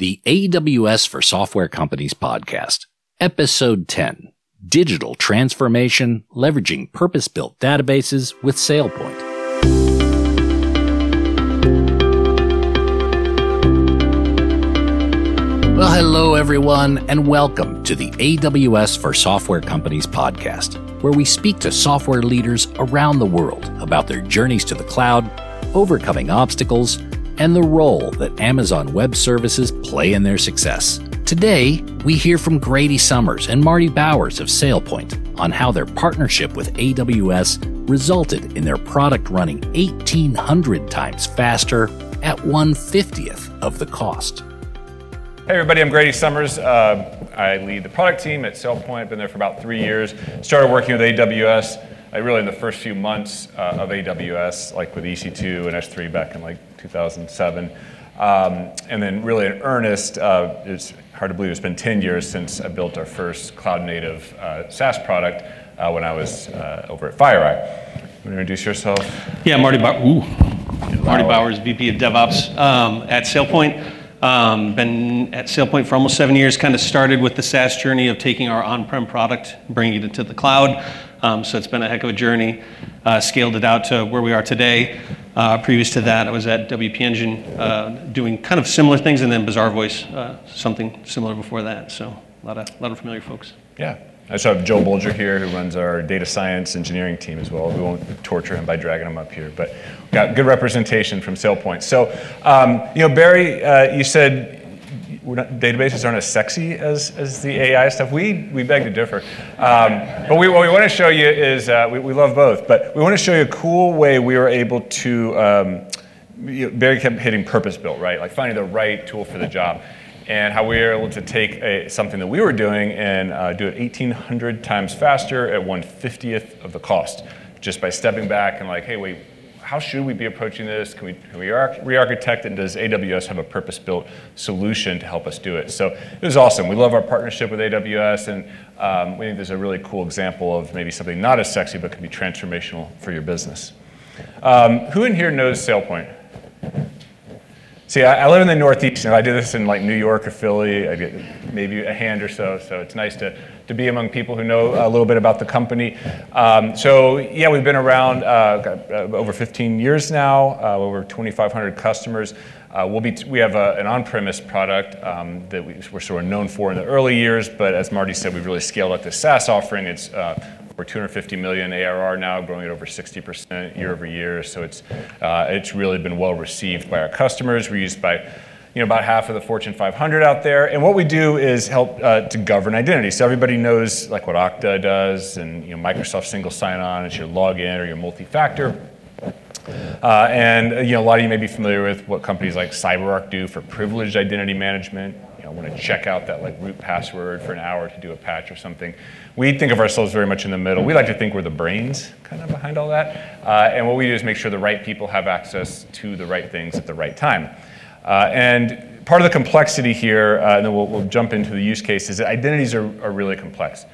the AWS for Software Companies podcast, episode 10 Digital Transformation Leveraging Purpose Built Databases with SailPoint. Well, hello, everyone, and welcome to the AWS for Software Companies podcast, where we speak to software leaders around the world about their journeys to the cloud, overcoming obstacles, and the role that Amazon Web Services play in their success. Today, we hear from Grady Summers and Marty Bowers of SailPoint on how their partnership with AWS resulted in their product running 1,800 times faster at 150th of the cost. Hey everybody, I'm Grady Summers. Uh, I lead the product team at SailPoint. Been there for about three years. Started working with AWS really in the first few months uh, of AWS, like with EC2 and S3 back in like 2007. Um, and then really in earnest, uh, it's hard to believe it's been 10 years since I built our first cloud native uh, SaaS product uh, when I was uh, over at FireEye. Want to introduce yourself? Yeah, Marty, ba- Ooh. Marty Bowers, VP of DevOps um, at SailPoint. Um, been at SailPoint for almost seven years. Kind of started with the SaaS journey of taking our on-prem product, bringing it into the cloud. Um, so it's been a heck of a journey. Uh, scaled it out to where we are today. Uh, previous to that, I was at WP Engine uh, doing kind of similar things, and then Bazaarvoice, uh, something similar before that. So a lot of, familiar folks. Yeah. I also have Joe Bolger here, who runs our data science engineering team as well. We won't torture him by dragging him up here, but got good representation from SailPoint. So, um, you know, Barry, you said not, databases aren't as sexy as, as the AI stuff. We, we beg to differ. Um, but we, what we want to show you is, uh, we, we love both, but we want to show you a cool way we were able to, um, you know, Barry kept hitting purpose built, right? Like finding the right tool for the job and how we were able to take a, something that we were doing and uh, do it 1,800 times faster at 150th of the cost, just by stepping back and like, hey, wait, how should we be approaching this? Can we, can we re-architect it? And does AWS have a purpose-built solution to help us do it? So it was awesome. We love our partnership with AWS, and um, we think there's a really cool example of maybe something not as sexy, but can be transformational for your business. Um, who in here knows SailPoint? See, I, I, live in the Northeast, and I do this in like New York or Philly. I get maybe a hand or so. So it's nice to, to be among people who know a little bit about the company. Um, so yeah, we've been around uh, got, uh, over 15 years now, uh, over 2,500 customers. Uh, we'll be we have a, an on-premise product um, that we, are sort of known for in the early years, but as Marty said, we've really scaled up the SaaS offering. It's uh, we're 250 million ARR now, growing at over 60% year over year. So it's uh, it's really been well received by our customers. We're used by you know, about half of the Fortune 500 out there. And what we do is help uh, to govern identity. So everybody knows like what Okta does and you know, Microsoft single sign-on, it's your login or your multi-factor. Uh, and you know, a lot of you may be familiar with what companies like CyberArk do for privileged identity management. Know, want to check out that like root password for an hour to do a patch or something we think of ourselves very much in the middle. We like to think we're the brains kind of behind all that. Uh, and what we do is make sure the right people have access to the right things at the right time. Uh, and part of the complexity here, uh, and then we'll, we'll, jump into the use cases, that identities are, are really complex.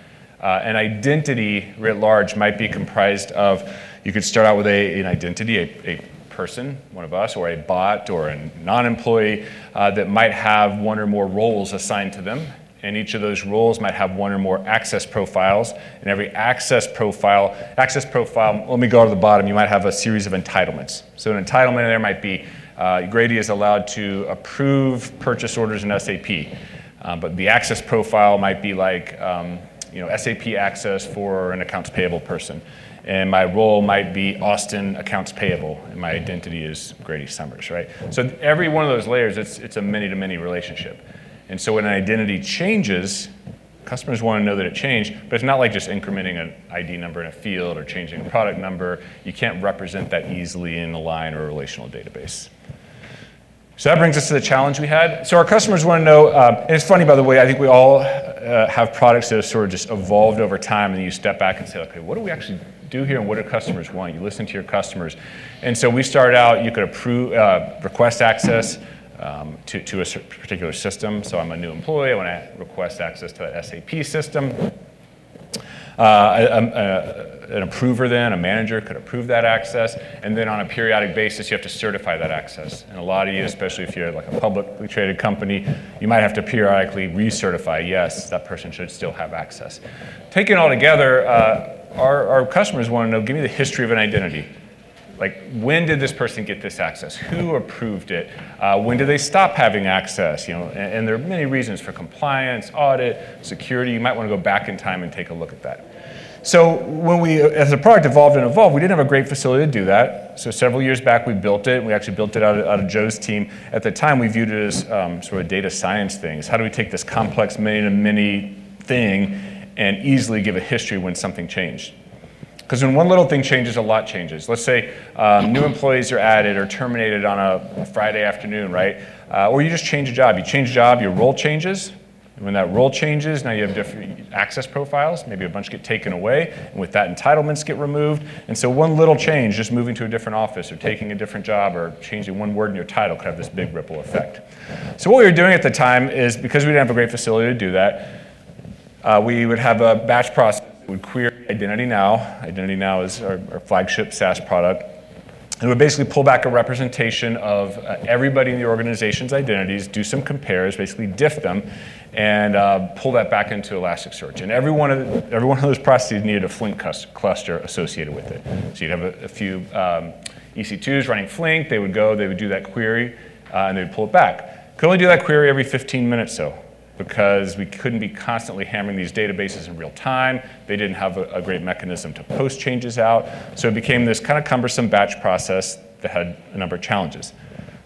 Uh, an identity writ large might be comprised of, you could start out with a, an identity, a, a person, one of us, or a bot or a non employee uh, that might have one or more roles assigned to them and each of those roles might have one or more access profiles. And every access profile, access profile, let me go to the bottom, you might have a series of entitlements. So an entitlement there might be uh, Grady is allowed to approve purchase orders in SAP. Uh, but the access profile might be like, um, you know, SAP access for an accounts payable person. And my role might be Austin accounts payable, and my identity is Grady Summers, right? So every one of those layers, it's, it's a many-to-many relationship. And so when an identity changes, customers want to know that it changed, but it's not like just incrementing an ID number in a field or changing a product number. You can't represent that easily in a line or a relational database. So that brings us to the challenge we had. So our customers want to know, um, and it's funny, by the way, I think we all uh, have products that have sort of just evolved over time, and then you step back and say, okay, what do we actually do here, and what do customers want? You listen to your customers. And so we started out, you could approve, uh, request access, um, to, to a particular system. So I'm a new employee, I want to request access to that SAP system. Uh, a, an approver then, a manager could approve that access, and then on a periodic basis, you have to certify that access. And a lot of you, especially if you're like a publicly traded company, you might have to periodically recertify, yes, that person should still have access. Taken all together, uh, our, our customers want to know, give me the history of an identity. Like, when did this person get this access? Who approved it? Uh, when did they stop having access? You know, and, and there are many reasons for compliance, audit, security. You might want to go back in time and take a look at that. So when we, as the product evolved and evolved, we didn't have a great facility to do that. So several years back, we built it. We actually built it out of, out of Joe's team. At the time, we viewed it as um, sort of data science things. How do we take this complex many-to-many thing and easily give a history when something changed? Because when one little thing changes, a lot changes. Let's say um, new employees are added or terminated on a Friday afternoon, right? Uh, or you just change a job. You change a job, your role changes. And when that role changes, now you have different access profiles. Maybe a bunch get taken away, and with that, entitlements get removed. And so, one little change, just moving to a different office or taking a different job or changing one word in your title, could have this big ripple effect. So, what we were doing at the time is because we didn't have a great facility to do that, uh, we would have a batch process that would query Identity Now. Identity Now is our, our flagship SaaS product. And would basically pull back a representation of uh, everybody in the organization's identities, do some compares, basically diff them, and uh, pull that back into Elasticsearch. And every one, of the, every one of those processes needed a Flink cluster associated with it. So you'd have a, a few um, EC2s running Flink, they would go, they would do that query, uh, and they'd pull it back. Could only do that query every 15 minutes though because we couldn't be constantly hammering these databases in real time. They didn't have a, a, great mechanism to post changes out. So it became this kind of cumbersome batch process that had a number of challenges.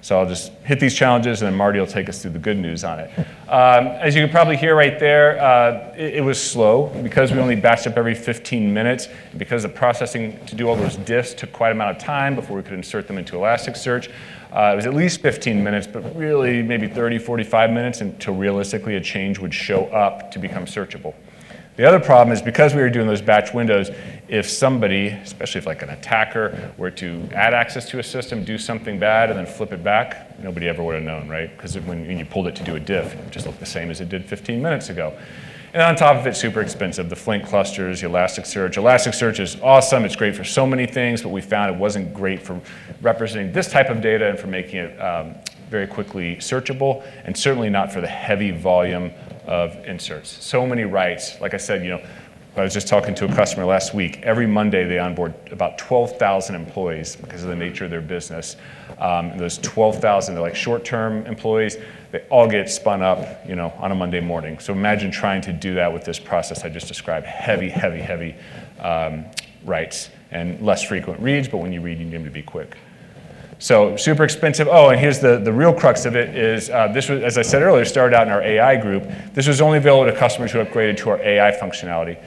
So I'll just hit these challenges and then Marty will take us through the good news on it. Um, as you can probably hear right there, uh, it, it, was slow because we only batched up every 15 minutes. because the processing to do all those diffs took quite a amount of time before we could insert them into Elasticsearch. Uh, it was at least 15 minutes, but really maybe 30, 45 minutes until realistically a change would show up to become searchable. The other problem is because we were doing those batch windows, if somebody, especially if like an attacker, were to add access to a system, do something bad, and then flip it back, nobody ever would have known, right? Because when, you pulled it to do a diff, it just looked the same as it did 15 minutes ago. And on top of it, super expensive. The Flink clusters, Elasticsearch. Elasticsearch is awesome. It's great for so many things, but we found it wasn't great for representing this type of data and for making it um, very quickly searchable, and certainly not for the heavy volume of inserts. So many writes. Like I said, you know, I was just talking to a customer last week. Every Monday, they onboard about 12,000 employees because of the nature of their business. Um, those 12,000, they're like short-term employees they all get spun up, you know, on a Monday morning. So imagine trying to do that with this process I just described. Heavy, heavy, heavy um, and less frequent reads, but when you read, you need them to be quick. So super expensive. Oh, and here's the, the real crux of it is uh, this was, as I said earlier, started out in our AI group. This was only available to customers who upgraded to our AI functionality.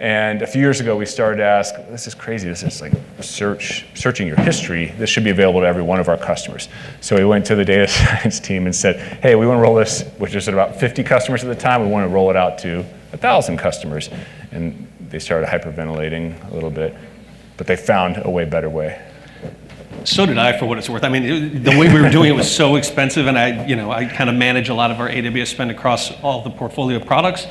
And a few years ago, we started to ask, this is crazy. This is like search, searching your history. This should be available to every one of our customers. So we went to the data science team and said, hey, we want to roll this, which is at about 50 customers at the time. We want to roll it out to 1,000 customers. And they started hyperventilating a little bit, but they found a way better way. So did I, for what it's worth. I mean, the way we were doing it was so expensive, and I, you know, I kind of manage a lot of our AWS spend across all the portfolio products.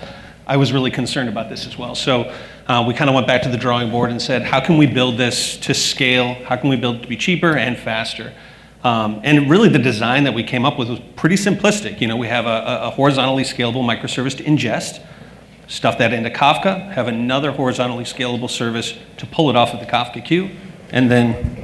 I was really concerned about this as well. So uh, we kind of went back to the drawing board and said, how can we build this to scale? How can we build it to be cheaper and faster? Um, and really, the design that we came up with was pretty simplistic. You know, we have a, a horizontally scalable microservice to ingest, stuff that into Kafka, have another horizontally scalable service to pull it off of the Kafka queue, and then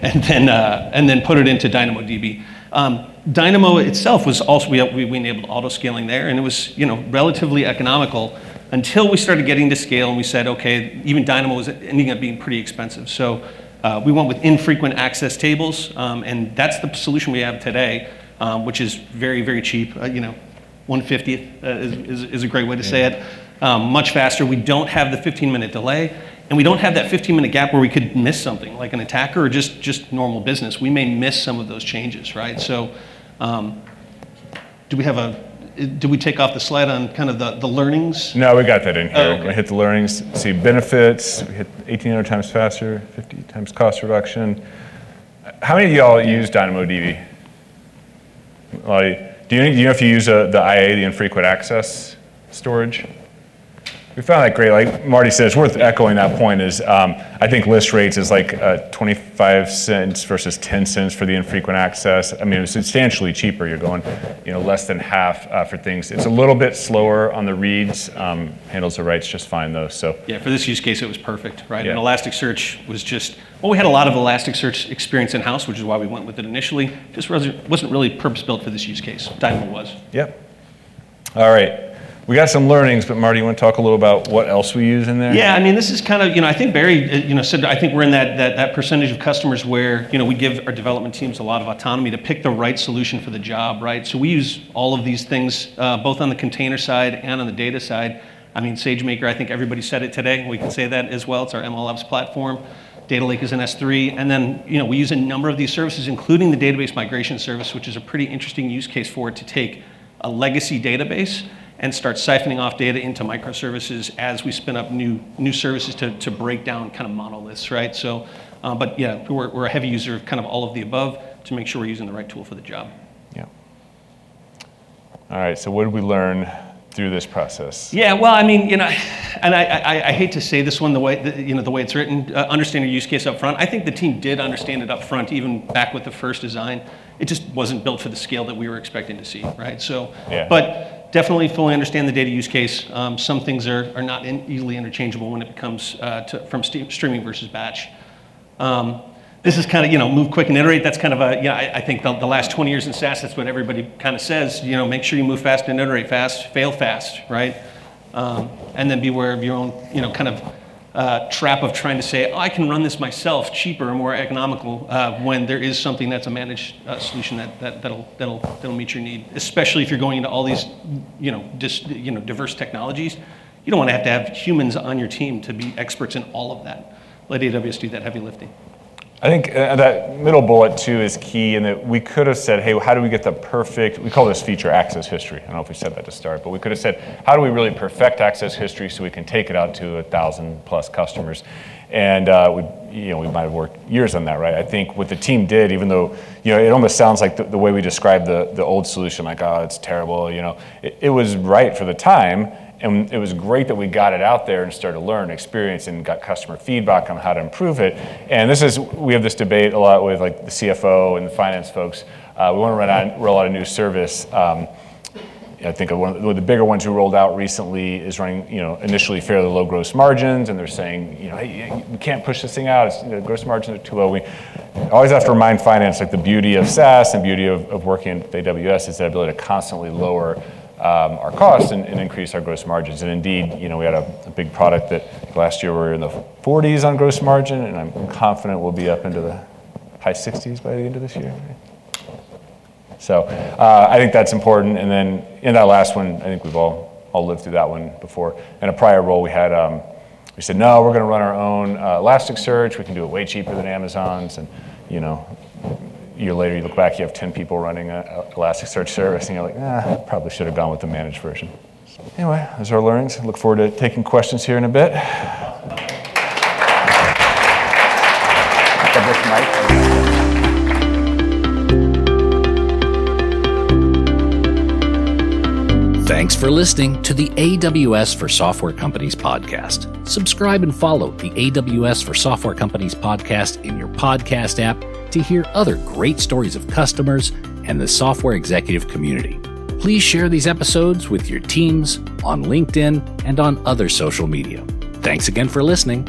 and then uh, and then put it into DynamoDB. Um, Dynamo itself was also, we, we enabled auto scaling there, and it was you know, relatively economical until we started getting to scale and we said, okay, even Dynamo was ending up being pretty expensive. So uh, we went with infrequent access tables, um, and that's the solution we have today, um, which is very, very cheap. Uh, you know, 150th uh, is, is, is, a great way to say it. Um, much faster. We don't have the 15 minute delay. And we don't have that 15 minute gap where we could miss something like an attacker or just, just normal business. We may miss some of those changes, right? So, um, do we have a, did we take off the slide on kind of the, the learnings? No, we got that in here. Oh, okay. We hit the learnings, see benefits, we hit 1,800 times faster, 50 times cost reduction. How many of y'all use DynamoDB? Like, do you, do you know if you use a, the IA, the infrequent access storage? We found that great. Like Marty said, it's worth echoing that point. Is um, I think list rates is like uh, 25 cents versus 10 cents for the infrequent access. I mean, it's substantially cheaper. You're going, you know, less than half uh, for things. It's a little bit slower on the reads. Um, handles the writes just fine though. So yeah, for this use case, it was perfect, right? Yeah. And Elasticsearch was just well, we had a lot of Elasticsearch experience in house, which is why we went with it initially. Just wasn't wasn't really purpose built for this use case. Dynamo was. Yep. All right. We got some learnings, but Marty, you want to talk a little about what else we use in there? Yeah, I mean, this is kind of, you know, I think Barry, uh, you know, said I think we're in that, that, that percentage of customers where, you know, we give our development teams a lot of autonomy to pick the right solution for the job, right? So we use all of these things, uh, both on the container side and on the data side. I mean, SageMaker, I think everybody said it today. We can say that as well. It's our MLOps platform. Data Lake is an S3. And then, you know, we use a number of these services, including the database migration service, which is a pretty interesting use case for it to take a legacy database and start siphoning off data into microservices as we spin up new, new services to, to break down kind of monoliths, right? So, uh, but yeah, we're, we're a heavy user of kind of all of the above to make sure we're using the right tool for the job. Yeah. All right, so what did we learn through this process? Yeah, well, I mean, you know, and I, I, I hate to say this one the way, the, you know, the way it's written, uh, understand your use case up front. I think the team did understand it up front, even back with the first design. It just wasn't built for the scale that we were expecting to see, right? So, Yeah. but definitely fully understand the data use case. Um, some things are, are not in, easily interchangeable when it becomes uh, to, from ste- streaming versus batch. Um, this is kind of, you know, move quick and iterate. That's kind of a, yeah, I, I think the, the last 20 years in SaaS, that's what everybody kind of says. You know, make sure you move fast and iterate fast, fail fast, right? Um, and then beware of your own, you know, kind of uh, trap of trying to say, oh, I can run this myself, cheaper, more economical, uh, when there is something that's a managed uh, solution that, that, that'll, that'll, that'll meet your need, especially if you're going into all these, you know, dis, you know, diverse technologies. You don't want to have to have humans on your team to be experts in all of that. Let AWS do that heavy lifting. I think uh, that middle bullet too is key in that we could have said, hey, how do we get the perfect, we call this feature access history. I don't know if we said that to start, but we could have said, how do we really perfect access history so we can take it out to a thousand plus customers? And uh, we, you know, we might have worked years on that, right? I think what the team did, even though, you know, it almost sounds like the, the way we described the, the old solution, like, oh, it's terrible, you know, it, it was right for the time and it was great that we got it out there and started to learn, experience, and got customer feedback on how to improve it. And this is, we have this debate a lot with like the CFO and the finance folks. Uh, we want to run out, roll out a new service. Um, I think one of the bigger ones who rolled out recently is running, you know, initially fairly low gross margins, and they're saying, you know, hey, we can't push this thing out. It's, you know, gross margins are too low. We always have to remind finance, like the beauty of SaaS and beauty of, of working at AWS is the ability to constantly lower our costs and, increase our gross margins. And indeed, you know, we had a, big product that last year we were in the 40s on gross margin, and I'm confident we'll be up into the high 60s by the end of this year. So uh, I think that's important. And then in that last one, I think we've all lived through that one before. In a prior role, we had um, we said no, we're going to run our own uh, Elasticsearch. We can do it way cheaper than Amazon's, and you know year later, you look back, you have 10 people running an Elasticsearch service, and you're like, ah, probably should have gone with the managed version. So anyway, those are our learnings. Look forward to taking questions here in a bit. Thanks for listening to the AWS for Software Companies podcast. Subscribe and follow the AWS for Software Companies podcast in your podcast app to hear other great stories of customers and the software executive community. Please share these episodes with your teams on LinkedIn and on other social media. Thanks again for listening.